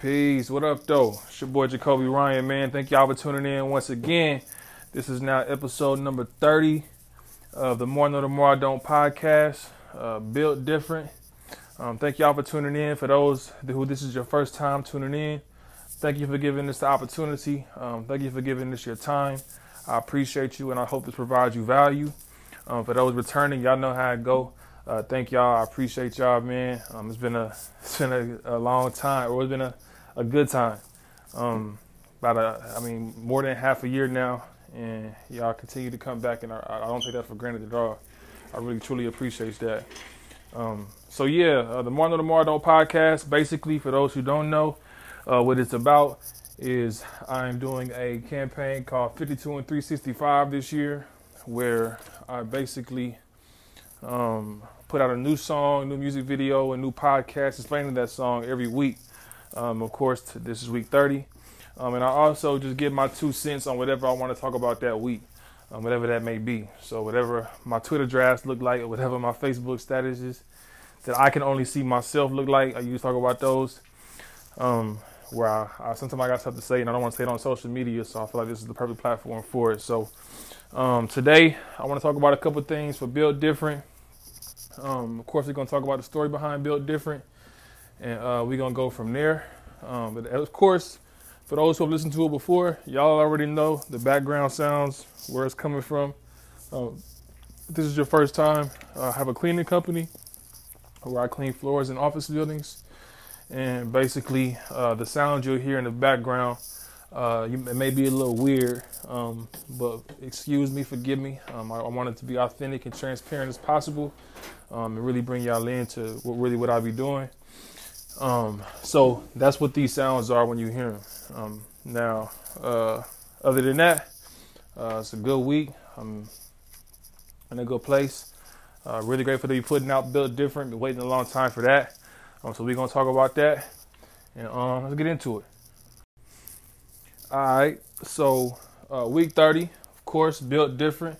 Peace. What up, though? It's your boy Jacoby Ryan, man. Thank y'all for tuning in once again. This is now episode number 30 of the More Know the More I Don't podcast, uh, built different. Um, thank y'all for tuning in. For those who this is your first time tuning in, thank you for giving us the opportunity. Um, thank you for giving us your time. I appreciate you, and I hope this provides you value. Um, for those returning, y'all know how it go. Uh, thank y'all. I appreciate y'all, man. Um, it's been a it's been a, a long time, or it's been a a good time. Um, about a, I mean, more than half a year now, and y'all continue to come back, and I, I don't take that for granted at all. I really truly appreciate that. Um, so yeah, uh, the More I Don't podcast. Basically, for those who don't know, uh, what it's about is I'm doing a campaign called 52 and 365 this year, where I basically um, put out a new song, new music video, a new podcast explaining that song every week. Um, of course, this is week 30. Um, and I also just give my two cents on whatever I want to talk about that week, um, whatever that may be. So, whatever my Twitter drafts look like, or whatever my Facebook statuses that I can only see myself look like, I usually talk about those. Um, where I, I, sometimes I got stuff to say and I don't want to say it on social media, so I feel like this is the perfect platform for it. So, um, today I want to talk about a couple things for Built Different. Um, of course, we're going to talk about the story behind Built Different and uh, we're gonna go from there. Um, but of course, for those who have listened to it before, y'all already know the background sounds, where it's coming from. Um, this is your first time, I have a cleaning company where I clean floors in office buildings, and basically uh, the sound you'll hear in the background. Uh, you, it may be a little weird, um, but excuse me, forgive me. Um, I, I want it to be authentic and transparent as possible, um, and really bring y'all into what really what I be doing. Um, so that's what these sounds are when you hear them. Um, now, uh, other than that, uh, it's a good week. I'm in a good place. Uh, really grateful to be putting out Built Different. Been waiting a long time for that. Um, so we're gonna talk about that, and um, let's get into it. All right. So uh, week 30, of course, Built Different.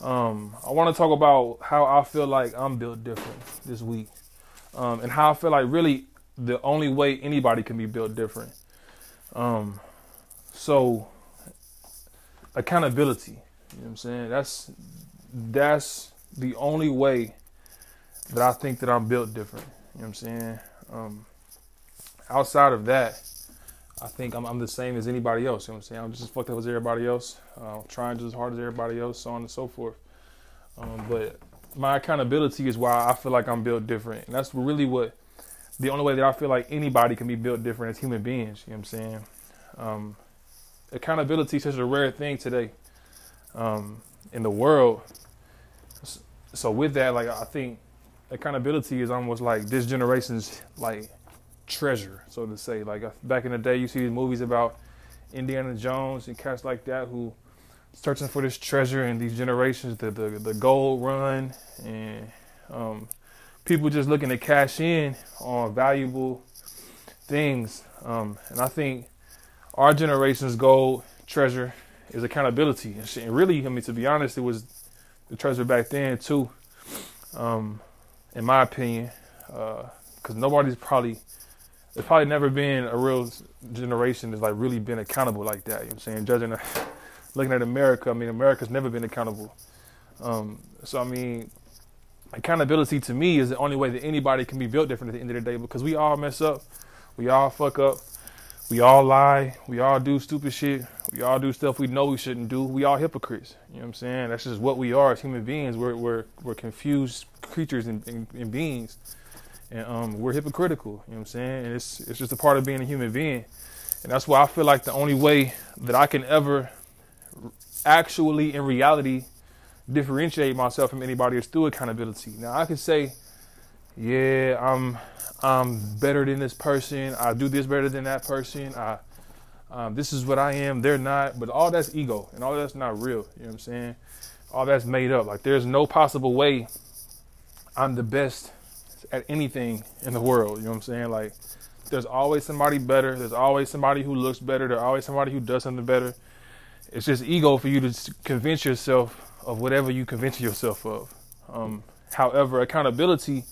Um, I want to talk about how I feel like I'm built different this week, um, and how I feel like really the only way anybody can be built different. Um, so accountability, you know what I'm saying? That's that's the only way that I think that I'm built different. You know what I'm saying? Um, outside of that, I think I'm, I'm, the same as anybody else. You know what I'm saying? I'm just as fucked up as everybody else, uh, trying just as hard as everybody else, so on and so forth. Um, but my accountability is why I feel like I'm built different, and that's really what the only way that I feel like anybody can be built different as human beings. You know what I'm saying? Um, accountability is such a rare thing today um, in the world. So with that, like I think accountability is almost like this generation's like treasure, so to say. Like back in the day, you see these movies about Indiana Jones and cats like that who searching for this treasure and these generations, the the, the gold run and um, people just looking to cash in on valuable things. Um, and I think our generation's gold treasure is accountability. And really, I mean, to be honest, it was the treasure back then too. Um, in my opinion, because uh, nobody's probably it's probably never been a real generation that's like really been accountable like that. You know what I'm saying? Judging, looking at America, I mean, America's never been accountable. Um, so I mean, accountability to me is the only way that anybody can be built different at the end of the day because we all mess up, we all fuck up, we all lie, we all do stupid shit, we all do stuff we know we shouldn't do. We all hypocrites. You know what I'm saying? That's just what we are as human beings. We're we're we're confused creatures and, and, and beings, and um, we're hypocritical. You know what I'm saying? And it's it's just a part of being a human being, and that's why I feel like the only way that I can ever actually, in reality, differentiate myself from anybody is through accountability. Now I can say, yeah, I'm I'm better than this person. I do this better than that person. I um, this is what I am. They're not. But all that's ego and all that's not real. You know what I'm saying? All that's made up. Like there's no possible way I'm the best at anything in the world. You know what I'm saying? Like there's always somebody better. There's always somebody who looks better. There's always somebody who does something better. It's just ego for you to convince yourself of whatever you convince yourself of. Um, however, accountability,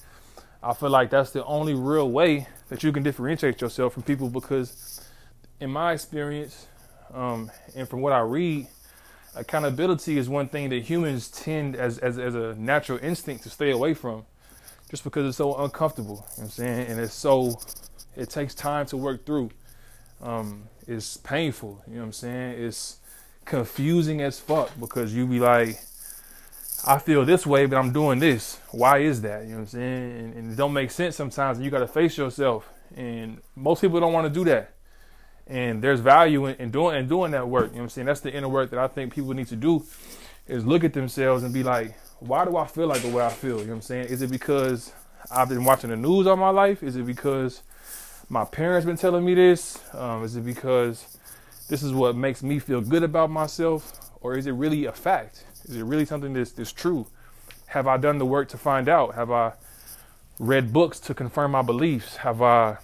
I feel like that's the only real way that you can differentiate yourself from people because, in my experience, um, and from what I read, accountability is one thing that humans tend as, as, as a natural instinct to stay away from just because it's so uncomfortable. You know what I'm saying? And it's so, it takes time to work through. Um, it's painful. You know what I'm saying? It's confusing as fuck because you be like, I feel this way, but I'm doing this. Why is that? You know what I'm saying? And, and it don't make sense sometimes. And you got to face yourself. And most people don't want to do that. And there's value in, in doing and doing that work. You know what I'm saying? That's the inner work that I think people need to do is look at themselves and be like, why do I feel like the way I feel? You know what I'm saying? Is it because I've been watching the news all my life? Is it because my parents been telling me this? Um, is it because this is what makes me feel good about myself? Or is it really a fact? Is it really something that's, that's true? Have I done the work to find out? Have I read books to confirm my beliefs? Have I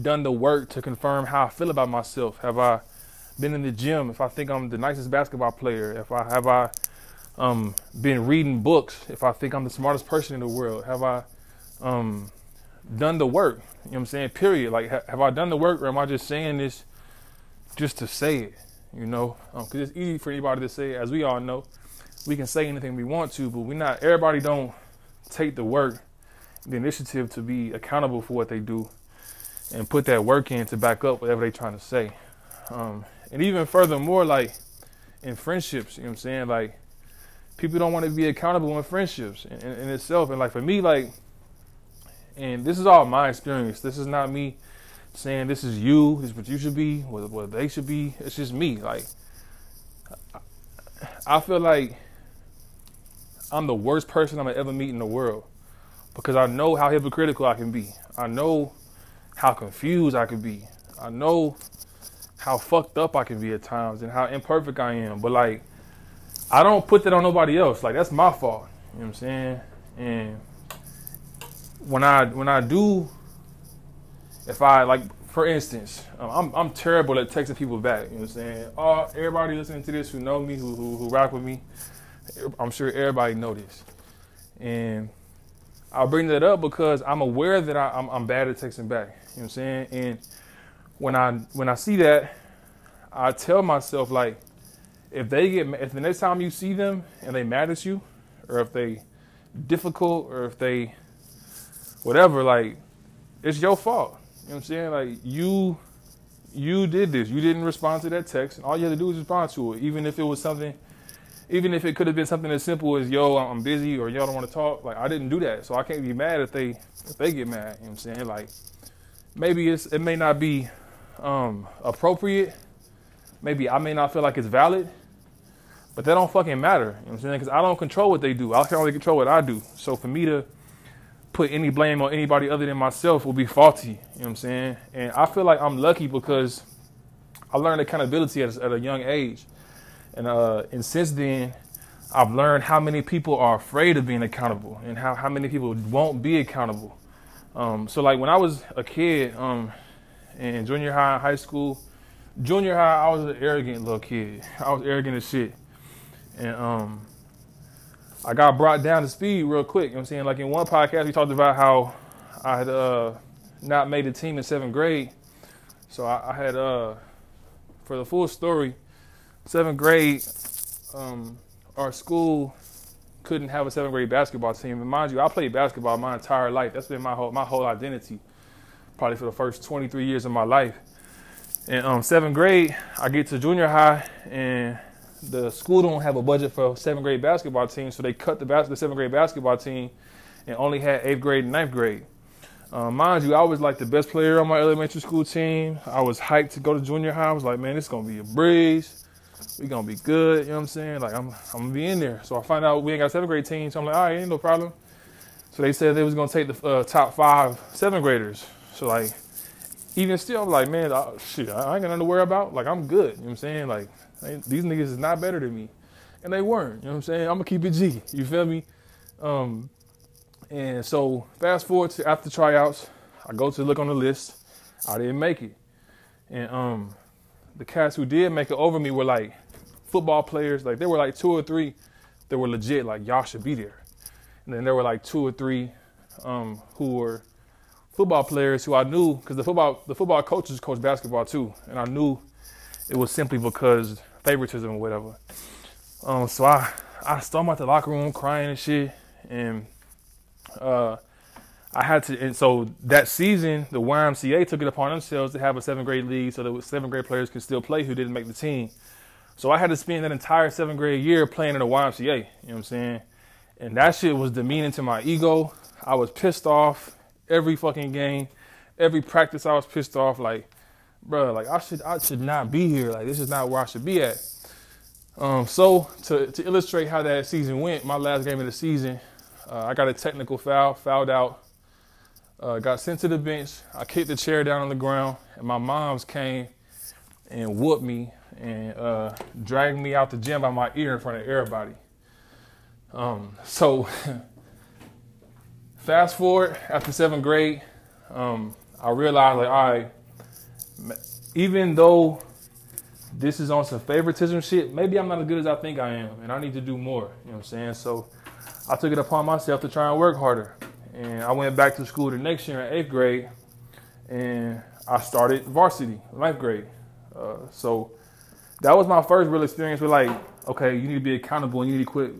done the work to confirm how I feel about myself? Have I been in the gym if I think I'm the nicest basketball player? If I have I um, been reading books if I think I'm the smartest person in the world? Have I um, done the work? You know what I'm saying? Period. Like, ha- have I done the work or am I just saying this just to say it? You know, because um, it's easy for anybody to say, as we all know, we can say anything we want to, but we not. Everybody don't take the work, the initiative to be accountable for what they do, and put that work in to back up whatever they're trying to say. Um, and even furthermore, like in friendships, you know what I'm saying? Like people don't want to be accountable in friendships in, in, in itself. And like for me, like, and this is all my experience. This is not me saying this is you, this is what you should be, what, what they should be. It's just me. Like, I feel like I'm the worst person I'm gonna ever meet in the world because I know how hypocritical I can be. I know how confused I can be. I know how fucked up I can be at times and how imperfect I am. But like, I don't put that on nobody else. Like that's my fault. You know what I'm saying? And when I when I do if I like, for instance, um, I'm I'm terrible at texting people back. You know what I'm saying? Oh, everybody listening to this who know me, who who, who rock with me, I'm sure everybody know this. And I'll bring that up because I'm aware that I, am I'm, I'm bad at texting back. You know what I'm saying? And when I when I see that, I tell myself like, if they get if the next time you see them and they mad at you, or if they difficult, or if they whatever, like it's your fault. You know what I'm saying? Like you you did this. You didn't respond to that text. And all you had to do was respond to it. Even if it was something even if it could have been something as simple as yo, I'm busy or y'all don't want to talk. Like I didn't do that. So I can't be mad if they if they get mad. You know what I'm saying? Like maybe it's it may not be um appropriate. Maybe I may not feel like it's valid. But that don't fucking matter. You know what I'm saying? Because I don't control what they do. I can only control what I do. So for me to put any blame on anybody other than myself will be faulty. You know what I'm saying? And I feel like I'm lucky because I learned accountability at, at a young age. And uh, and since then, I've learned how many people are afraid of being accountable and how, how many people won't be accountable. Um, so like when I was a kid, um, in junior high, high school, junior high, I was an arrogant little kid. I was arrogant as shit. And um, I got brought down to speed real quick. You know what I'm saying? Like in one podcast, we talked about how I had uh, not made the team in seventh grade. So I, I had, uh, for the full story, seventh grade, um, our school couldn't have a seventh grade basketball team. And mind you, I played basketball my entire life. That's been my whole my whole identity, probably for the first 23 years of my life. And um, seventh grade, I get to junior high, and the school don't have a budget for seventh grade basketball team, so they cut the, bas- the seventh grade basketball team and only had eighth grade and ninth grade. Um, mind you, I was like the best player on my elementary school team. I was hyped to go to junior high. I was like, man, it's gonna be a breeze. We gonna be good. You know what I'm saying? Like I'm, I'm gonna be in there. So I find out we ain't got a seventh grade team. So I'm like, all right, ain't no problem. So they said they was gonna take the uh, top five seventh graders. So like, even still, I'm like, man, I, shit, I ain't got nothing to worry about. Like I'm good. You know what I'm saying? Like these niggas is not better than me. And they weren't. You know what I'm saying? I'm gonna keep it G. You feel me? Um, and so fast forward to after tryouts, I go to look on the list. I didn't make it. And um, the cats who did make it over me were like football players. Like there were like two or three that were legit, like y'all should be there. And then there were like two or three um, who were football players who I knew because the football the football coaches coach basketball too, and I knew it was simply because favoritism or whatever. Um, so I I stormed out the locker room crying and shit, and uh, I had to. And so that season, the YMCA took it upon themselves to have a seventh grade league, so that seventh grade players could still play who didn't make the team. So I had to spend that entire seventh grade year playing in the YMCA. You know what I'm saying? And that shit was demeaning to my ego. I was pissed off every fucking game, every practice. I was pissed off. Like, bro, like I should I should not be here. Like this is not where I should be at. Um, so to to illustrate how that season went, my last game of the season, uh, I got a technical foul, fouled out. Uh, got sent to the bench. I kicked the chair down on the ground, and my mom's came and whooped me and uh, dragged me out the gym by my ear in front of everybody. Um, so fast forward after seventh grade, um, I realized like, all right, even though this is on some favoritism shit, maybe I'm not as good as I think I am, and I need to do more. You know what I'm saying? So I took it upon myself to try and work harder. And I went back to school the next year in eighth grade, and I started varsity, ninth grade. Uh, so that was my first real experience with like, okay, you need to be accountable and you need to quit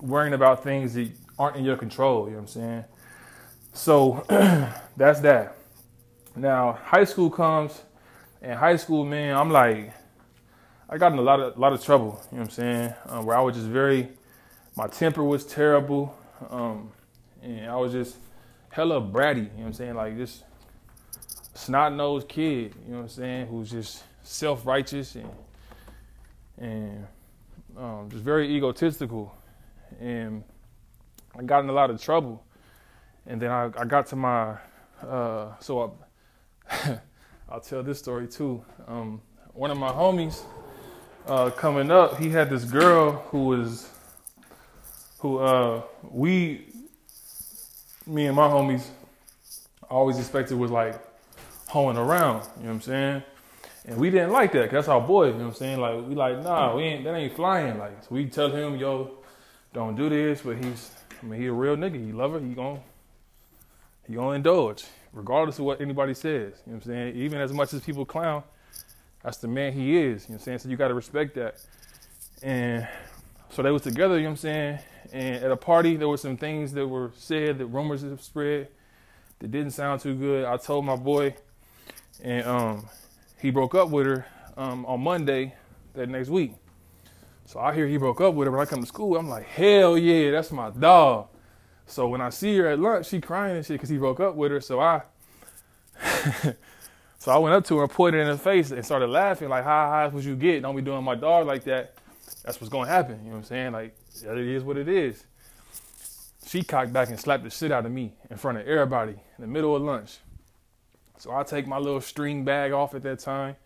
worrying about things that aren't in your control. You know what I'm saying? So that's that. Now high school comes, and high school, man, I'm like, I got in a lot of lot of trouble. You know what I'm saying? Um, where I was just very, my temper was terrible, um, and I was just hella bratty. You know what I'm saying? Like this snot nosed kid. You know what I'm saying? Who's just self righteous and and um, just very egotistical and I got in a lot of trouble. And then I, I got to my, uh, so I, I'll tell this story too. Um, one of my homies uh, coming up, he had this girl who was, who uh, we, me and my homies, always expected was like hoeing around. You know what I'm saying? And we didn't like that, cause that's our boy. You know what I'm saying? Like we like, nah, we ain't that ain't flying. Like so we tell him, yo, don't do this, but he's I mean he a real nigga. He love her. He gon' he gonna indulge, regardless of what anybody says. You know what I'm saying? Even as much as people clown, that's the man he is. You know what I'm saying? So you gotta respect that. And so they was together, you know what I'm saying? And at a party there were some things that were said that rumors have spread that didn't sound too good. I told my boy and um he broke up with her um, on Monday that next week. So I hear he broke up with her. When I come to school, I'm like, hell yeah, that's my dog. So when I see her at lunch, she crying and shit because he broke up with her. So I, so I went up to her and pointed in her face and started laughing like, "How high what you get? Don't be doing my dog like that. That's what's gonna happen." You know what I'm saying? Like, it is what it is. She cocked back and slapped the shit out of me in front of everybody in the middle of lunch. So I take my little string bag off at that time,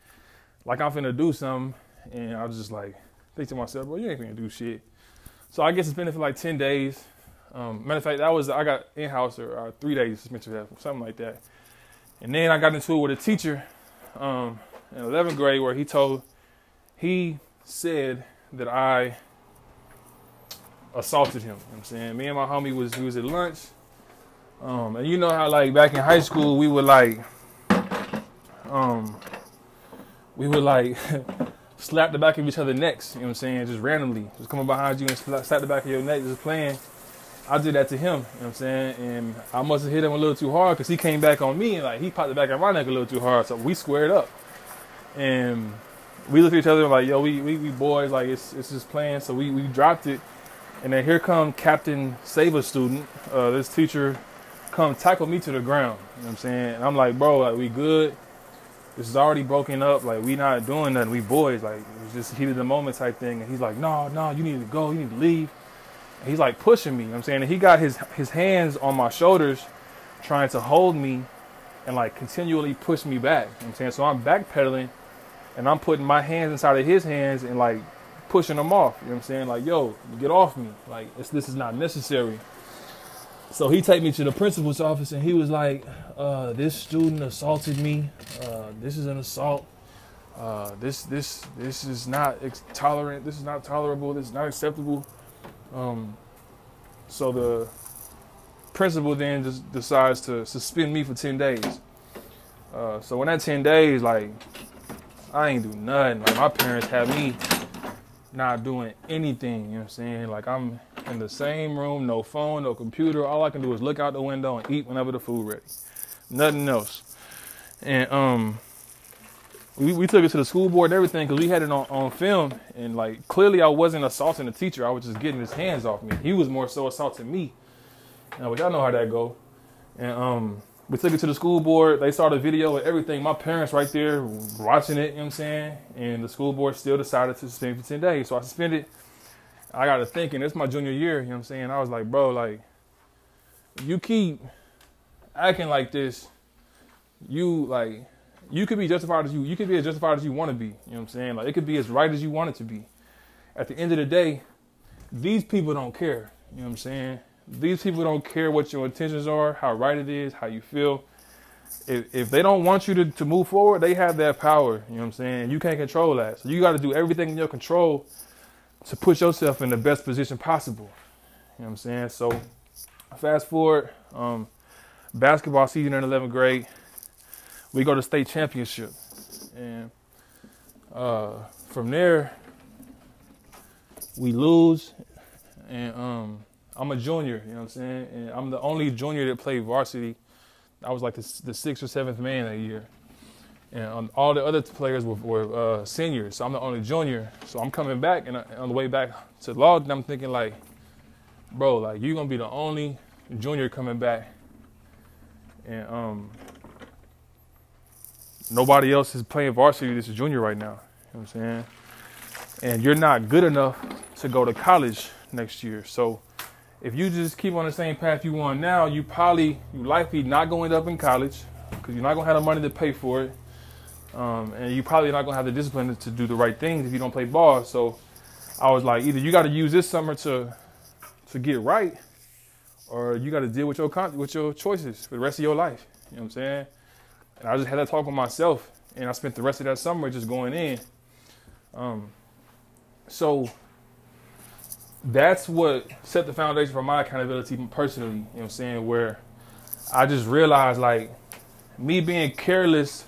like I'm finna do something, and I was just like, think to myself, well, you ain't gonna do shit. So I guess it's been for like 10 days. Um, matter of fact, that was, I got in house or uh, three days suspension, something like that. And then I got into it with a teacher um, in 11th grade where he told, he said that I assaulted him. You know I'm saying? Me and my homie was, was at lunch. Um, and you know how like back in high school, we would like, um, we would like slap the back of each other's necks, you know what I'm saying? Just randomly. Just coming behind you and slap, slap the back of your neck, just playing. I did that to him, you know what I'm saying? And I must have hit him a little too hard because he came back on me and like he popped the back of my neck a little too hard. So we squared up. And we looked at each other like, yo, we, we, we boys, like it's, it's just playing. So we, we dropped it. And then here come Captain Save a student. Uh, this teacher come tackle me to the ground. You know what I'm saying? And I'm like, bro, like we good this is already broken up. Like we not doing nothing. We boys. Like it's just heat of the moment type thing. And he's like, no, no, you need to go. You need to leave. He's like pushing me. You know I'm saying, and he got his his hands on my shoulders, trying to hold me, and like continually push me back. You know I'm saying, so I'm backpedaling, and I'm putting my hands inside of his hands and like pushing them off. You know what I'm saying? Like, yo, get off me. Like this is not necessary. So he take me to the principal's office and he was like, uh, "This student assaulted me. Uh, this is an assault. Uh, this this this is not tolerant. This is not tolerable. This is not acceptable." Um, so the principal then just decides to suspend me for 10 days. Uh, so when that 10 days, like, I ain't do nothing. Like, my parents had me not doing anything, you know what I'm saying? Like, I'm in the same room, no phone, no computer. All I can do is look out the window and eat whenever the food ready. Nothing else. And, um, we, we took it to the school board and everything because we had it on, on film and like clearly I wasn't assaulting the teacher. I was just getting his hands off me. He was more so assaulting me. And which I know how that go. And um we took it to the school board. They saw the video and everything. My parents right there watching it, you know what I'm saying? And the school board still decided to suspend for 10 days. So I suspended. I got to thinking, it's my junior year, you know what I'm saying? I was like, bro, like, you keep acting like this, you like you could be justified as you you could be as justified as you want to be. You know what I'm saying? Like it could be as right as you want it to be. At the end of the day, these people don't care. You know what I'm saying? These people don't care what your intentions are, how right it is, how you feel. If, if they don't want you to, to move forward, they have that power. You know what I'm saying? You can't control that. So you got to do everything in your control to put yourself in the best position possible. You know what I'm saying? So fast forward, um, basketball season in 11th grade we go to state championship, and uh, from there we lose, and um, I'm a junior. You know what I'm saying? And I'm the only junior that played varsity. I was like the, the sixth or seventh man that year, and um, all the other players were, were uh, seniors. So I'm the only junior. So I'm coming back, and on the way back to Lawton, I'm thinking like, bro, like you're gonna be the only junior coming back, and um, nobody else is playing varsity this is junior right now. You know what I'm saying? And you're not good enough to go to college next year. So if you just keep on the same path you on now, you probably you likely not going up in college because you're not gonna have the money to pay for it. Um, and you probably not gonna have the discipline to do the right things if you don't play ball. So I was like, either you got to use this summer to to get right, or you got to deal with your with your choices for the rest of your life. You know what I'm saying? And I just had that talk with myself, and I spent the rest of that summer just going in. Um, so that's what set the foundation for my accountability personally. You know what I'm saying? Where I just realized like me being careless,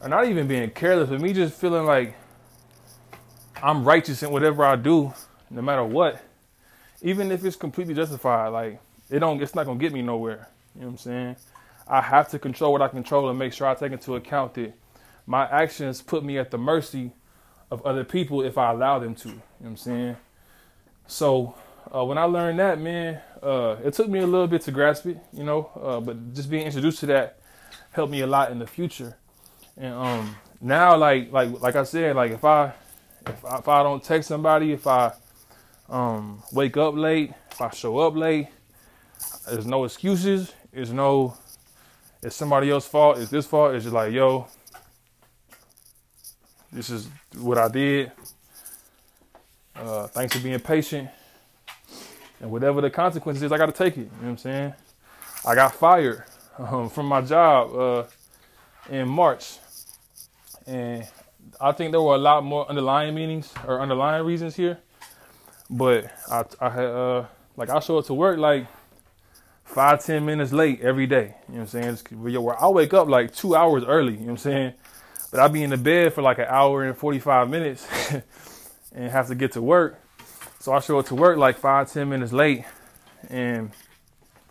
or not even being careless, but me just feeling like I'm righteous in whatever I do, no matter what, even if it's completely justified. Like it don't, it's not gonna get me nowhere. You know what I'm saying? I have to control what I control and make sure I take into account that my actions put me at the mercy of other people if I allow them to. You know what I'm saying? So uh, when I learned that, man, uh, it took me a little bit to grasp it, you know, uh, but just being introduced to that helped me a lot in the future. And um, now, like like like I said, like if I if I, if I don't text somebody, if I um, wake up late, if I show up late, there's no excuses. There's no it's somebody else's fault, it's this fault. It's just like, yo, this is what I did. Uh, thanks for being patient. And whatever the consequences is, I got to take it. You know what I'm saying? I got fired um, from my job uh, in March. And I think there were a lot more underlying meanings or underlying reasons here. But I, I had, uh, like, I show up to work like five, ten minutes late every day. You know what I'm saying? where I wake up like two hours early, you know what I'm saying? But I'll be in the bed for like an hour and 45 minutes and have to get to work. So I show up to work like five, ten minutes late. And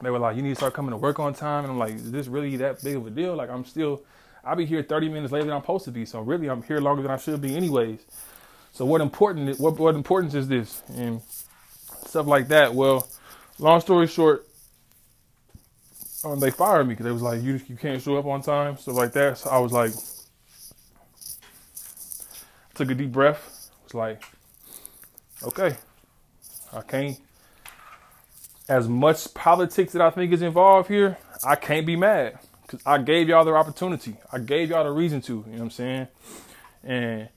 they were like, you need to start coming to work on time. And I'm like, is this really that big of a deal? Like, I'm still, I'll be here 30 minutes later than I'm supposed to be. So really, I'm here longer than I should be anyways. So what important, what, what importance is this? And stuff like that. Well, long story short, um, they fired me because they was like, you you can't show up on time, stuff like that. So I was like, took a deep breath. Was like, okay, I can't. As much politics that I think is involved here, I can't be mad because I gave y'all the opportunity. I gave y'all the reason to. You know what I'm saying? And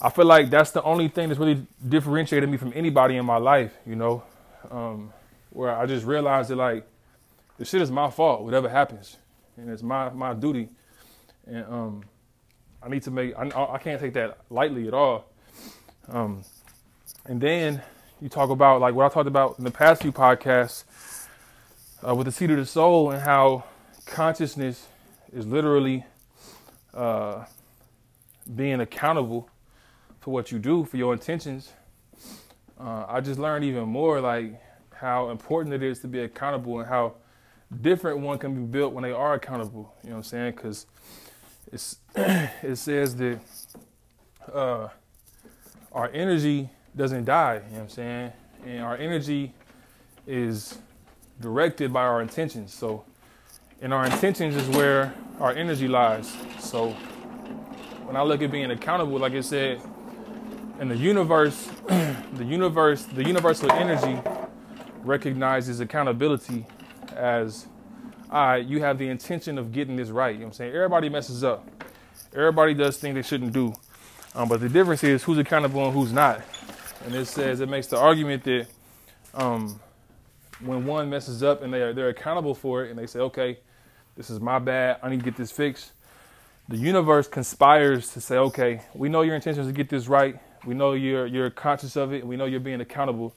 I feel like that's the only thing that's really differentiated me from anybody in my life. You know, um, where I just realized that like the shit is my fault, whatever happens, and it's my my duty, and um, I need to make. I, I can't take that lightly at all. Um, and then you talk about like what I talked about in the past few podcasts. uh, with the seat of the soul and how consciousness is literally uh, being accountable for what you do, for your intentions. Uh, I just learned even more like how important it is to be accountable and how different one can be built when they are accountable. You know what I'm saying? Because it's it says that uh, our energy doesn't die. You know what I'm saying? And our energy is directed by our intentions. So, and our intentions is where our energy lies. So, when I look at being accountable, like I said, in the universe, the universe, the universal energy recognizes accountability as right, you have the intention of getting this right. You know what I'm saying? Everybody messes up. Everybody does things they shouldn't do. Um, but the difference is who's accountable and who's not. And it says it makes the argument that um, when one messes up and they are they're accountable for it and they say, okay, this is my bad, I need to get this fixed. The universe conspires to say, okay, we know your intentions to get this right. We know you're you're conscious of it, we know you're being accountable.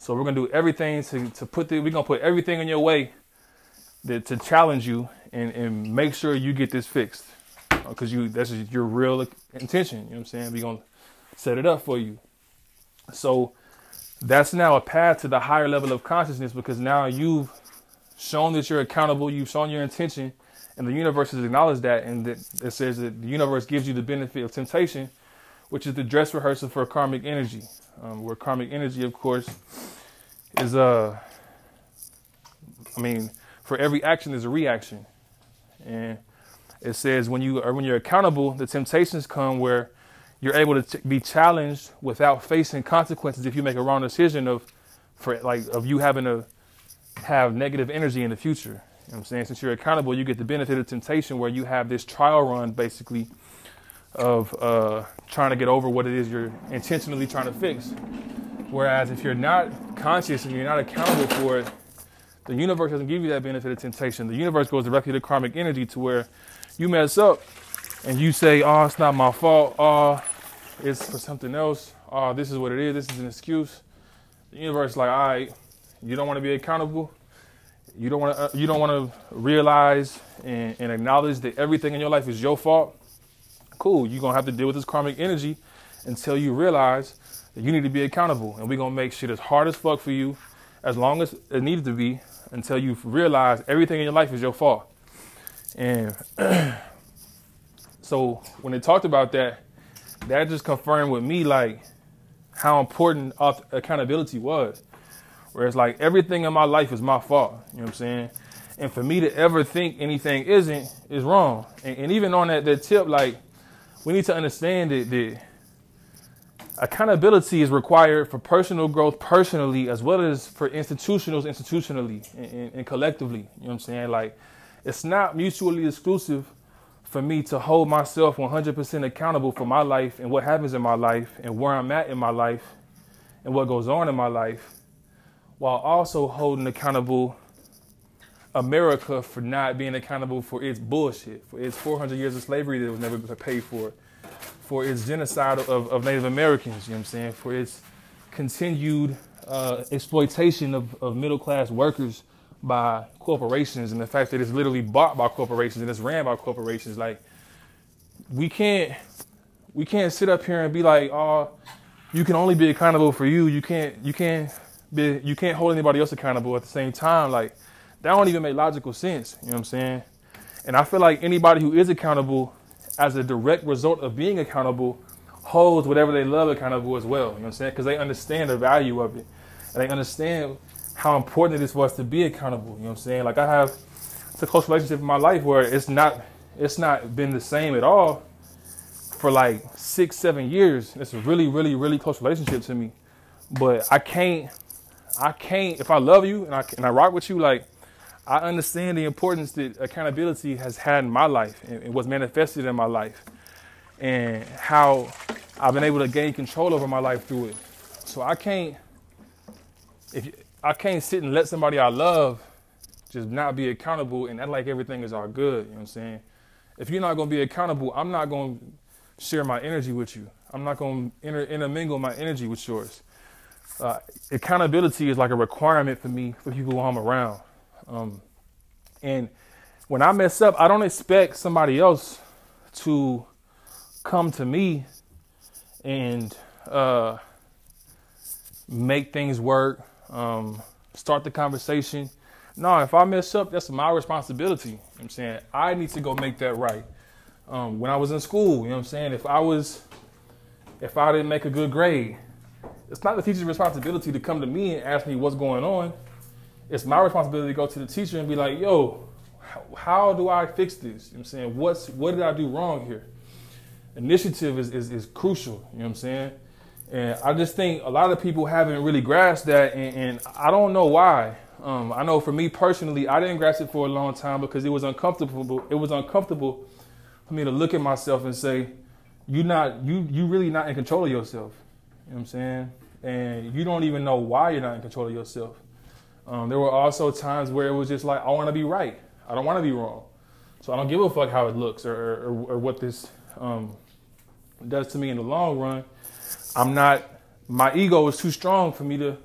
So we're gonna do everything to, to put the we're gonna put everything in your way that to challenge you and, and make sure you get this fixed. Uh, because you that's your real intention. You know what I'm saying? We're gonna set it up for you. So that's now a path to the higher level of consciousness because now you've shown that you're accountable, you've shown your intention, and the universe has acknowledged that, and that it says that the universe gives you the benefit of temptation, which is the dress rehearsal for karmic energy. Um, where karmic energy, of course, is a, uh, I mean, for every action there's a reaction, and it says when you are when you're accountable, the temptations come where you're able to t- be challenged without facing consequences if you make a wrong decision of for like of you having to have negative energy in the future. You know I'm saying? Since you're accountable, you get the benefit of temptation where you have this trial run basically of uh, trying to get over what it is you're intentionally trying to fix. Whereas if you're not conscious and you're not accountable for it, the universe doesn't give you that benefit of temptation. The universe goes directly to karmic energy to where you mess up and you say, oh, it's not my fault. Oh, it's for something else. Oh, this is what it is. This is an excuse. The universe is like, all right, you don't want to be accountable. You don't want to. Uh, you don't want to realize and, and acknowledge that everything in your life is your fault. Cool. You're gonna have to deal with this karmic energy until you realize that you need to be accountable. And we're gonna make shit as hard as fuck for you, as long as it needs to be, until you realize everything in your life is your fault. And so when they talked about that, that just confirmed with me like how important accountability was. Whereas like everything in my life is my fault. You know what I'm saying? And for me to ever think anything isn't is wrong. And, and even on that, that tip, like we need to understand that, that accountability is required for personal growth personally as well as for institutionals institutionally and, and, and collectively. You know what I'm saying? Like it's not mutually exclusive for me to hold myself 100% accountable for my life and what happens in my life and where I'm at in my life and what goes on in my life, while also holding accountable America for not being accountable for its bullshit, for its 400 years of slavery that was never paid for, for its genocide of, of Native Americans, you know what I'm saying, for its continued uh, exploitation of, of middle class workers by corporations and the fact that it's literally bought by corporations and it's ran by corporations. Like we can't we can't sit up here and be like, oh, you can only be accountable for you. You can't you can't be you can't hold anybody else accountable at the same time. Like that don't even make logical sense. You know what I'm saying? And I feel like anybody who is accountable as a direct result of being accountable holds whatever they love accountable as well. You know what I'm saying? Because they understand the value of it. And they understand how important it is for us to be accountable. You know what I'm saying? Like I have it's a close relationship in my life where it's not it's not been the same at all for like six, seven years. It's a really, really, really close relationship to me. But I can't I can't if I love you and I and I rock with you, like I understand the importance that accountability has had in my life and, and what's manifested in my life and how I've been able to gain control over my life through it. So I can't if I can't sit and let somebody I love just not be accountable and act like everything is all good. You know what I'm saying? If you're not going to be accountable, I'm not going to share my energy with you. I'm not going to inter- intermingle my energy with yours. Uh, accountability is like a requirement for me for people who I'm around. Um, and when I mess up, I don't expect somebody else to come to me and uh, make things work, um, start the conversation. No, if I mess up, that's my responsibility. You know I'm saying I need to go make that right. Um, when I was in school, you know what I'm saying? If I was, if I didn't make a good grade, it's not the teacher's responsibility to come to me and ask me what's going on. It's my responsibility to go to the teacher and be like, yo, how, do I fix this? You know what I'm saying? What's, what did I do wrong here? Initiative is, is, is crucial, you know what I'm saying? And I just think a lot of people haven't really grasped that, and, and I don't know why. Um, I know for me personally, I didn't grasp it for a long time because it was uncomfortable. It was uncomfortable for me to look at myself and say, "You're not you you really not in control of yourself." You know what I'm saying? And you don't even know why you're not in control of yourself. Um, there were also times where it was just like, I want to be right. I don't want to be wrong. So I don't give a fuck how it looks or, or, or what this um, does to me in the long run. I'm not, my ego is too strong for me to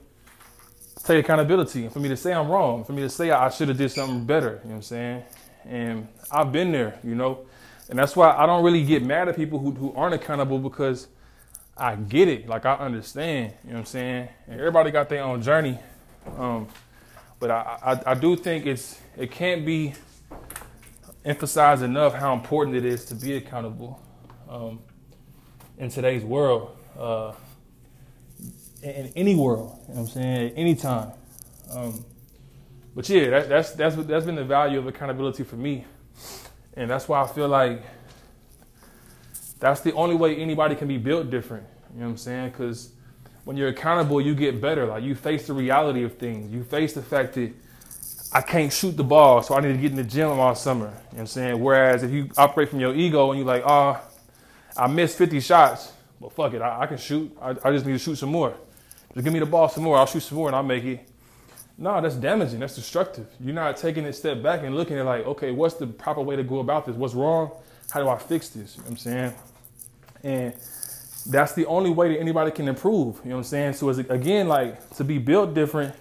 take accountability, and for me to say I'm wrong, for me to say I should have did something better, you know what I'm saying? And I've been there, you know? And that's why I don't really get mad at people who, who aren't accountable because I get it. Like I understand, you know what I'm saying? And everybody got their own journey. Um, but I, I, I do think it's it can't be emphasized enough how important it is to be accountable um, in today's world, uh, in, any world. You know what I'm saying? At any time. Um, but yeah, that, that's that's that's been the value of accountability for me, and that's why I feel like that's the only way anybody can be built different. You know what I'm saying? Because when you're accountable, you get better. Like you face the reality of things. You face the fact that I can't shoot the ball, so I need to get in the gym all summer. You know what I'm saying? Whereas if you operate from your ego and you're like, oh, I missed 50 shots, but fuck it, I, I can shoot. I, I, just need to shoot some more. Just give me the ball some more. I'll shoot some more and I'll make it. No, that's damaging. That's destructive. You're not taking a step back and looking at like, okay, what's the proper way to go about this? What's wrong? How do I fix this? You know what I'm saying? And that's the only way that anybody can improve. You know what I'm saying? So as again, like to be built different,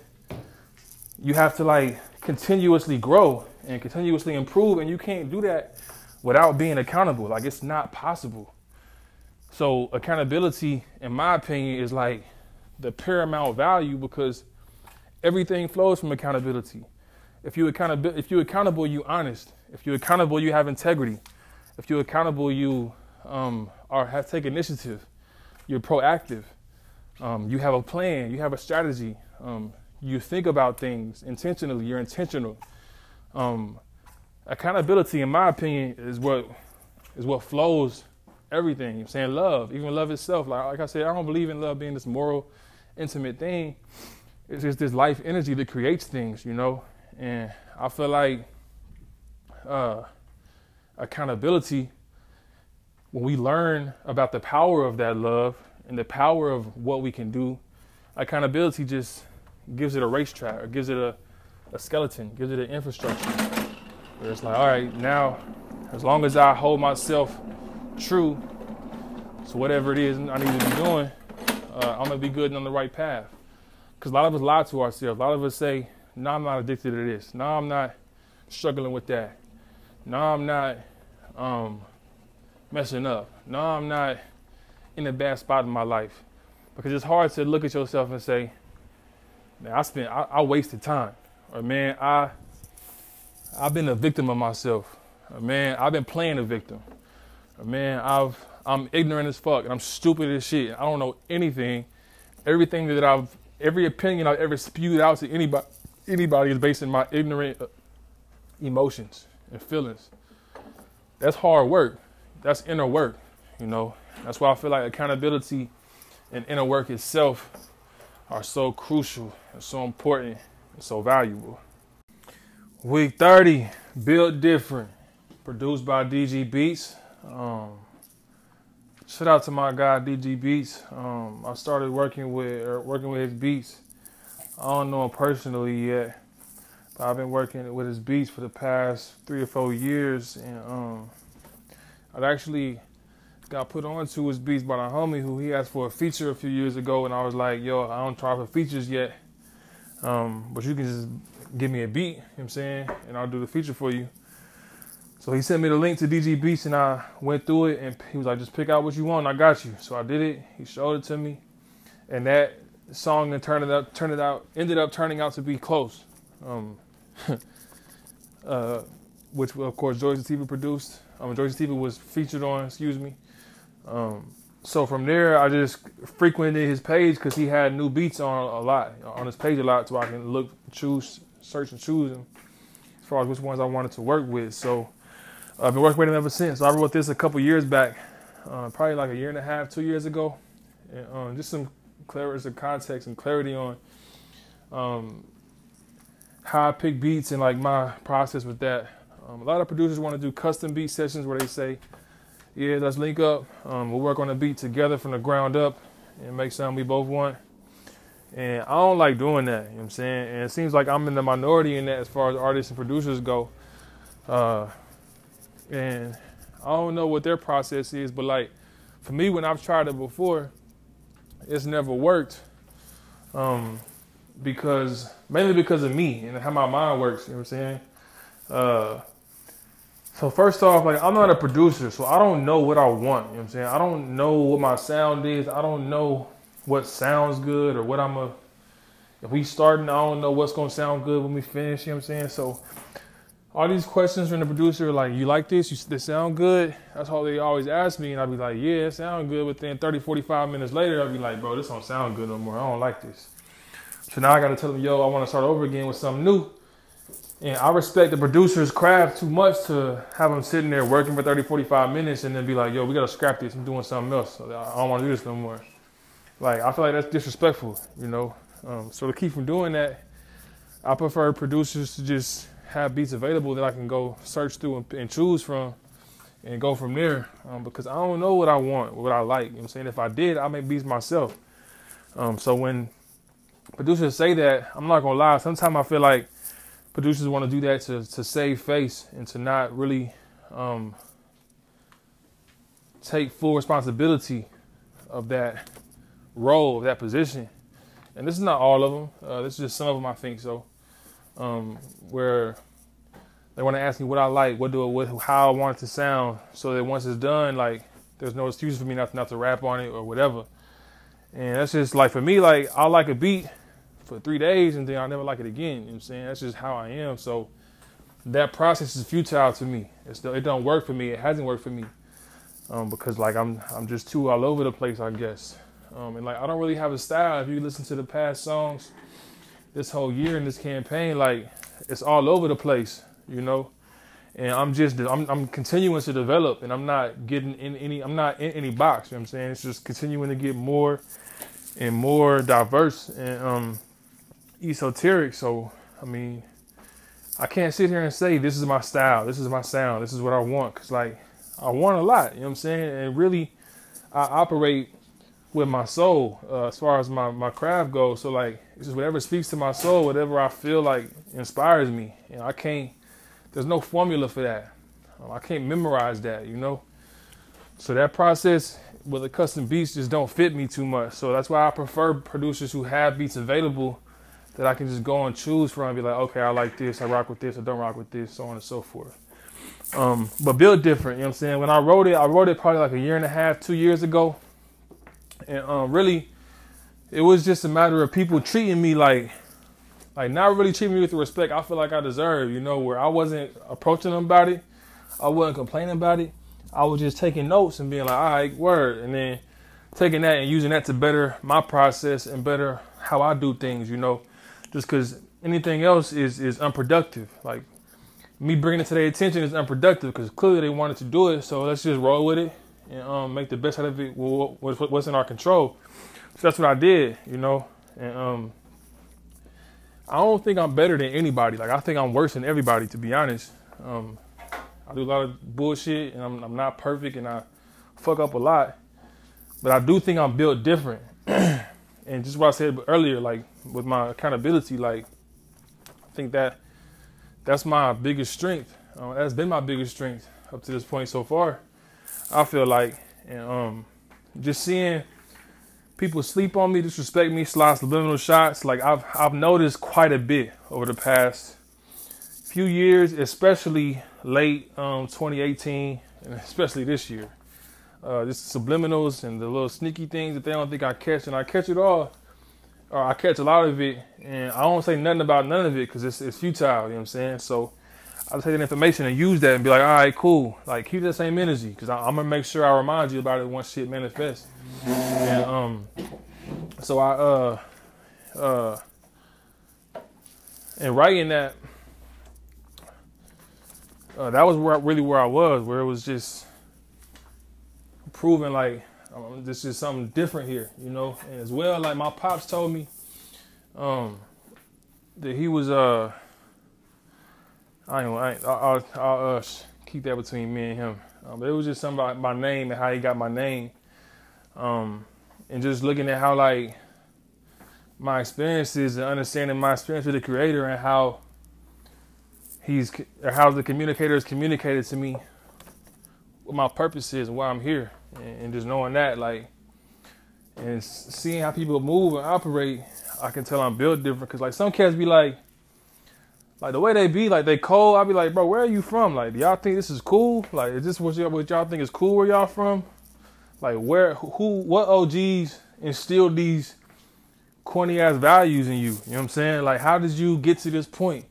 you have to like continuously grow and continuously improve, and you can't do that without being accountable. Like it's not possible. So accountability, in my opinion, is like the paramount value because everything flows from accountability. If you accountable, if you're accountable, you honest. If you're accountable, you have integrity. If you're accountable, you um, are have take initiative you're proactive. Um, you have a plan. You have a strategy. Um, you think about things intentionally. You're intentional. Um, accountability, in my opinion, is what is what flows everything. I'm saying love, even love itself. Like, like I said, I don't believe in love being this moral, intimate thing. It's just this life energy that creates things, you know. And I feel like uh, accountability when we learn about the power of that love and the power of what we can do, accountability just gives it a racetrack or gives it a, a skeleton, gives it an infrastructure. Where it's like, all right, now, as long as I hold myself true to whatever it is I need to be doing, uh, I'm gonna be good and on the right path. Because a lot of us lie to ourselves. A lot of us say, no, I'm not addicted to this. No, I'm not struggling with that. No, I'm not um, messing up. No, I'm not in a bad spot in my life. Because it's hard to look at yourself and say, man, I spent, I, I wasted time. Or man, I, I've been a victim of myself. Or man, I've been playing a victim. Or man, I've, I'm ignorant as fuck and I'm stupid as shit. I don't know anything. Everything that I've, every opinion I've ever spewed out to anybody, anybody is based on my ignorant uh, emotions and feelings. That's hard work that's inner work, you know. That's why I feel like accountability and inner work itself are so crucial and so important and so valuable. Week 30, Built Different, produced by DG Beats. Um, shout out to my guy DG Beats. Um, I started working with er, working with his beats. I don't know him personally yet, but I've been working with his beats for the past three or four years, and um, I actually got put onto his beats by a homie who he asked for a feature a few years ago, and I was like, "Yo, I don't try for features yet, um, but you can just give me a beat, you know what I'm saying, and I'll do the feature for you. So he sent me the link to DG Beats and I went through it and he was like, just pick out what you want, I got you. So I did it. He showed it to me. And that song and turned it up turned it out ended up turning out to be close. Um, uh, which of course George Sativa produced. Um, George Sativa was featured on, excuse me. Um, so from there, I just frequented his page because he had new beats on a lot on his page a lot, so I can look, choose, search, and choose them as far as which ones I wanted to work with. So I've been working with him ever since. So I wrote this a couple years back, uh, probably like a year and a half, two years ago, and um, just some clarity, some context and clarity on um, how I pick beats and like my process with that. Um, a lot of producers want to do custom beat sessions where they say yeah, let's link up. Um, we'll work on the beat together from the ground up and make something we both want. And I don't like doing that, you know what I'm saying? And it seems like I'm in the minority in that as far as artists and producers go. Uh, and I don't know what their process is, but like for me, when I've tried it before, it's never worked. Um, because mainly because of me and how my mind works, you know what I'm saying? Uh, so first off, like I'm not a producer, so I don't know what I want. You know what I'm saying? I don't know what my sound is. I don't know what sounds good or what I'm a. If we starting, I don't know what's gonna sound good when we finish. You know what I'm saying? So all these questions from the producer, like, you like this? You they sound good? That's all they always ask me, and I'd be like, yeah, it sound good. But then 30, 45 minutes later, I'd be like, bro, this don't sound good no more. I don't like this. So now I gotta tell them, yo, I want to start over again with something new. And I respect the producer's craft too much to have them sitting there working for 30, 45 minutes and then be like, yo, we got to scrap this. I'm doing something else. I don't want to do this no more. Like, I feel like that's disrespectful, you know? Um, so to keep from doing that, I prefer producers to just have beats available that I can go search through and, and choose from and go from there. Um, because I don't know what I want, what I like. You know what I'm saying? If I did, I make beats myself. Um, so when producers say that, I'm not going to lie. Sometimes I feel like producers want to do that to, to save face and to not really um, take full responsibility of that role, of that position. And this is not all of them. Uh, this is just some of them, I think so. Um, where they want to ask me what I like, what do what, how I want it to sound, so that once it's done, like there's no excuse for me not, not to rap on it or whatever. And that's just like for me, like I like a beat for three days and then I'll never like it again. You know what I'm saying? That's just how I am. So that process is futile to me. It's, it don't work for me. It hasn't worked for me. Um, because like I'm I'm just too all over the place, I guess. Um, and like I don't really have a style. If you listen to the past songs this whole year in this campaign, like it's all over the place, you know. And I'm just I'm I'm continuing to develop and I'm not getting in any I'm not in any box, you know what I'm saying? It's just continuing to get more and more diverse and um esoteric. So, I mean, I can't sit here and say this is my style, this is my sound, this is what I want. Cause like I want a lot, you know what I'm saying? And really, I operate with my soul uh, as far as my, my craft goes. So like, it's just whatever speaks to my soul, whatever I feel like inspires me. And I can't, there's no formula for that. Um, I can't memorize that, you know? So that process with the custom beats just don't fit me too much. So that's why I prefer producers who have beats available that I can just go and choose from and be like, okay, I like this, I rock with this, I don't rock with this, so on and so forth. Um, but built different, you know what I'm saying? When I wrote it, I wrote it probably like a year and a half, two years ago. And um, really, it was just a matter of people treating me like, like not really treating me with the respect I feel like I deserve, you know, where I wasn't approaching them about it, I wasn't complaining about it. I was just taking notes and being like, all right, word. And then taking that and using that to better my process and better how I do things, you know just because anything else is is unproductive. Like me bringing it to their attention is unproductive because clearly they wanted to do it. So let's just roll with it and um, make the best out of it. What's in our control. So that's what I did, you know. And um, I don't think I'm better than anybody. Like I think I'm worse than everybody, to be honest. Um, I do a lot of bullshit, and I'm, I'm not perfect, and I fuck up a lot. But I do think I'm built different. and just what I said earlier, like with my accountability, like I think that that's my biggest strength. Uh, that's been my biggest strength up to this point so far. I feel like, and um, just seeing people sleep on me, disrespect me, slide subliminal shots. Like I've I've noticed quite a bit over the past few years, especially late um, 2018, and especially this year. Uh, just subliminals and the little sneaky things that they don't think I catch, and I catch it all, or I catch a lot of it, and I don't say nothing about none of it because it's, it's futile. You know what I'm saying? So I take that information and use that and be like, all right, cool. Like keep that same energy because I'm gonna make sure I remind you about it once shit manifests. And um, so I uh uh, and writing that, uh, that was where really where I was, where it was just proving like um, this is something different here, you know. And as well, like my pops told me, um, that he was uh I I ain't I'll, I'll uh, keep that between me and him. Um, but it was just something about my name and how he got my name. Um, and just looking at how like my experiences and understanding my experience with the creator and how he's or how the communicator has communicated to me what my purpose is and why I'm here. And, just knowing that like and seeing how people move and operate, I can tell I'm built different. Cause like some cats be like, like the way they be, like they cold. I be like, bro, where are you from? Like, y'all think this is cool? Like, is this what y'all, what y'all think is cool where y'all from? Like, where, who, what OGs instilled these corny ass values in you? You know what I'm saying? Like, how did you get to this point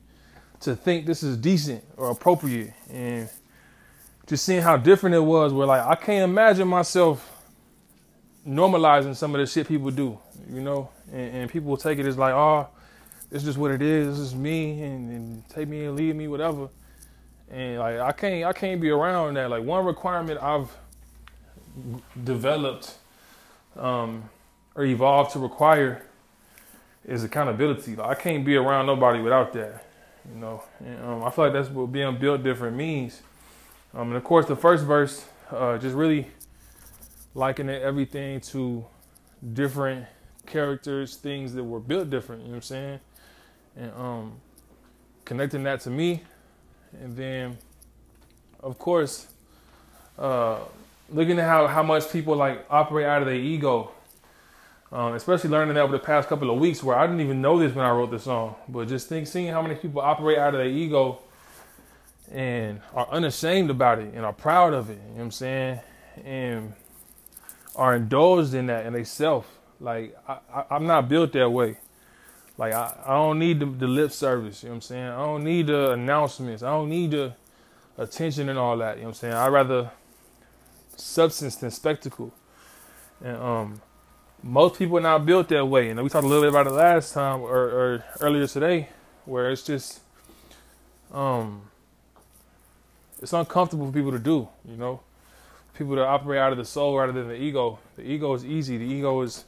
to think this is decent or appropriate? And just seeing how different it was, where like I can't imagine myself normalizing some of the shit people do, you know, and, and people will take it as like, oh, it's just what it is. This is me, and, and take me and leave me, whatever. And like I can't, I can't be around that. Like one requirement I've developed um, or evolved to require is accountability. Like I can't be around nobody without that. You know, and, um, I feel like that's what being built different means. Um, and of course, the first verse, uh, just really likening everything to different characters, things that were built different. You know what I'm saying? and um, connecting that to me, and then, of course, uh, looking at how how much people like operate out of their ego. Um, especially learning that over the past couple of weeks, where I didn't even know this when I wrote the song, but just think, seeing how many people operate out of their ego and are unashamed about it and are proud of it. You know what I'm saying? And are indulged in that in they self. Like I, I, I'm not built that way. Like I, I don't need the, the, lip service, you know what I'm saying? I don't need the announcements. I don't need the attention and all that, you know what I'm saying? I'd rather substance than spectacle. And um most people are not built that way. And we talked a little bit about it last time or, or earlier today, where it's just um it's uncomfortable for people to do, you know. People that operate out of the soul rather than the ego. The ego is easy. The ego is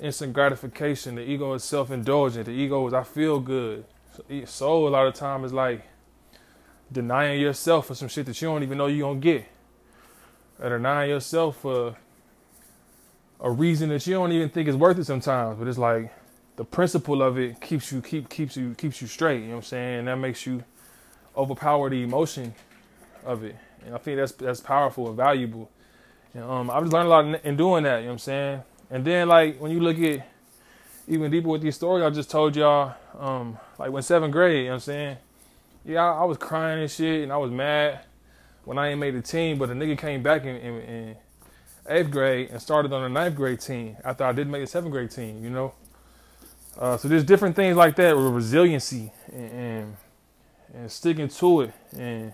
instant gratification. The ego is self indulgent. The ego is I feel good. Soul a lot of time is like denying yourself for some shit that you don't even know you're gonna get. Or denying yourself for a reason that you don't even think is worth it sometimes. But it's like the principle of it keeps you keep keeps you keeps you straight, you know what I'm saying? And that makes you overpower the emotion of it. And I think that's that's powerful and valuable. And, um, I've learned a lot in doing that, you know what I'm saying? And then like when you look at even deeper with these stories I just told y'all, um, like when seventh grade, you know what I'm saying? Yeah, I, I, was crying and shit and I was mad when I ain't made the team, but a nigga came back in, in, in, eighth grade and started on the ninth grade team after I didn't make the seventh grade team, you know? Uh, so there's different things like that with resiliency and, and, and sticking to it and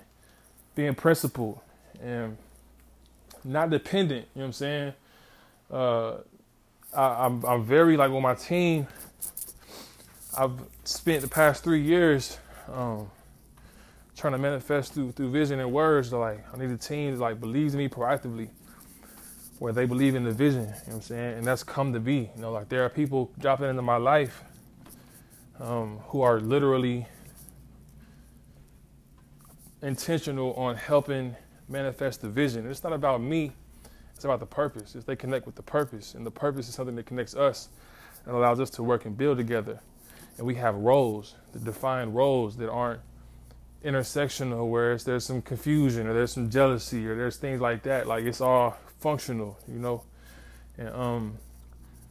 being principled and not dependent, you know what I'm saying? Uh, I, am I'm, I'm very like with my team. I've spent the past three years um, trying to manifest through through vision and words. Like I need a team that like believes me proactively, where they believe in the vision. You know what I'm saying? And that's come to be. You know, like there are people dropping into my life um, who are literally intentional on helping manifest the vision. It's not about me. It's about the purpose. It's they connect with the purpose, and the purpose is something that connects us and allows us to work and build together. And we have roles, the defined roles that aren't intersectional, where there's some confusion or there's some jealousy or there's things like that. Like it's all functional, you know. And um,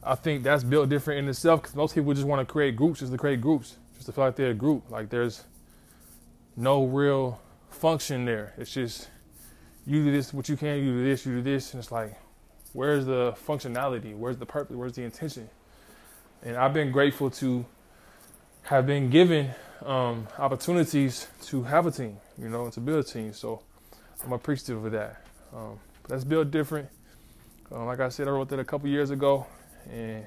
I think that's built different in itself because most people just want to create groups just to create groups, just to feel like they're a group. Like there's no real function there. It's just you do this, what you can, you do this, you do this, and it's like, where's the functionality? Where's the purpose? Where's the intention? And I've been grateful to have been given um, opportunities to have a team, you know, and to build a team. So I'm appreciative of that. Um, let's build different. Um, like I said, I wrote that a couple years ago, and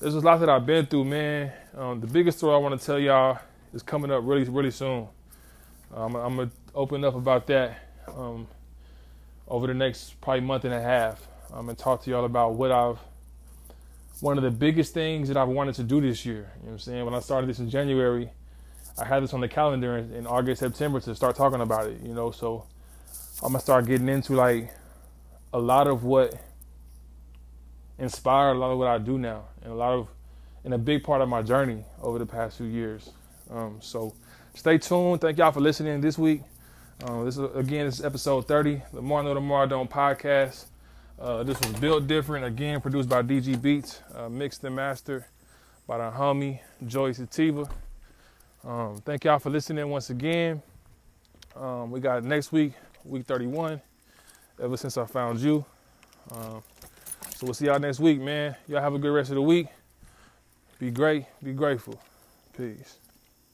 there's a lot that I've been through, man. Um, the biggest story I want to tell y'all is coming up really, really soon. I'm gonna open up about that um, over the next probably month and a half. I'm gonna talk to y'all about what I've one of the biggest things that I've wanted to do this year. You know what I'm saying? When I started this in January, I had this on the calendar in, in August, September to start talking about it, you know, so I'm gonna start getting into like a lot of what inspired a lot of what I do now and a lot of and a big part of my journey over the past few years. Um, so stay tuned. Thank y'all for listening this week. Uh, this is again, this is episode 30, the More the More Don't podcast. Uh, this was built different, again, produced by DG Beats, uh, mixed and mastered by the homie Joy Sativa. Um, thank y'all for listening once again. Um, we got next week, week 31, ever since I found you. Um, so we'll see y'all next week, man. Y'all have a good rest of the week. Be great, be grateful. Peace.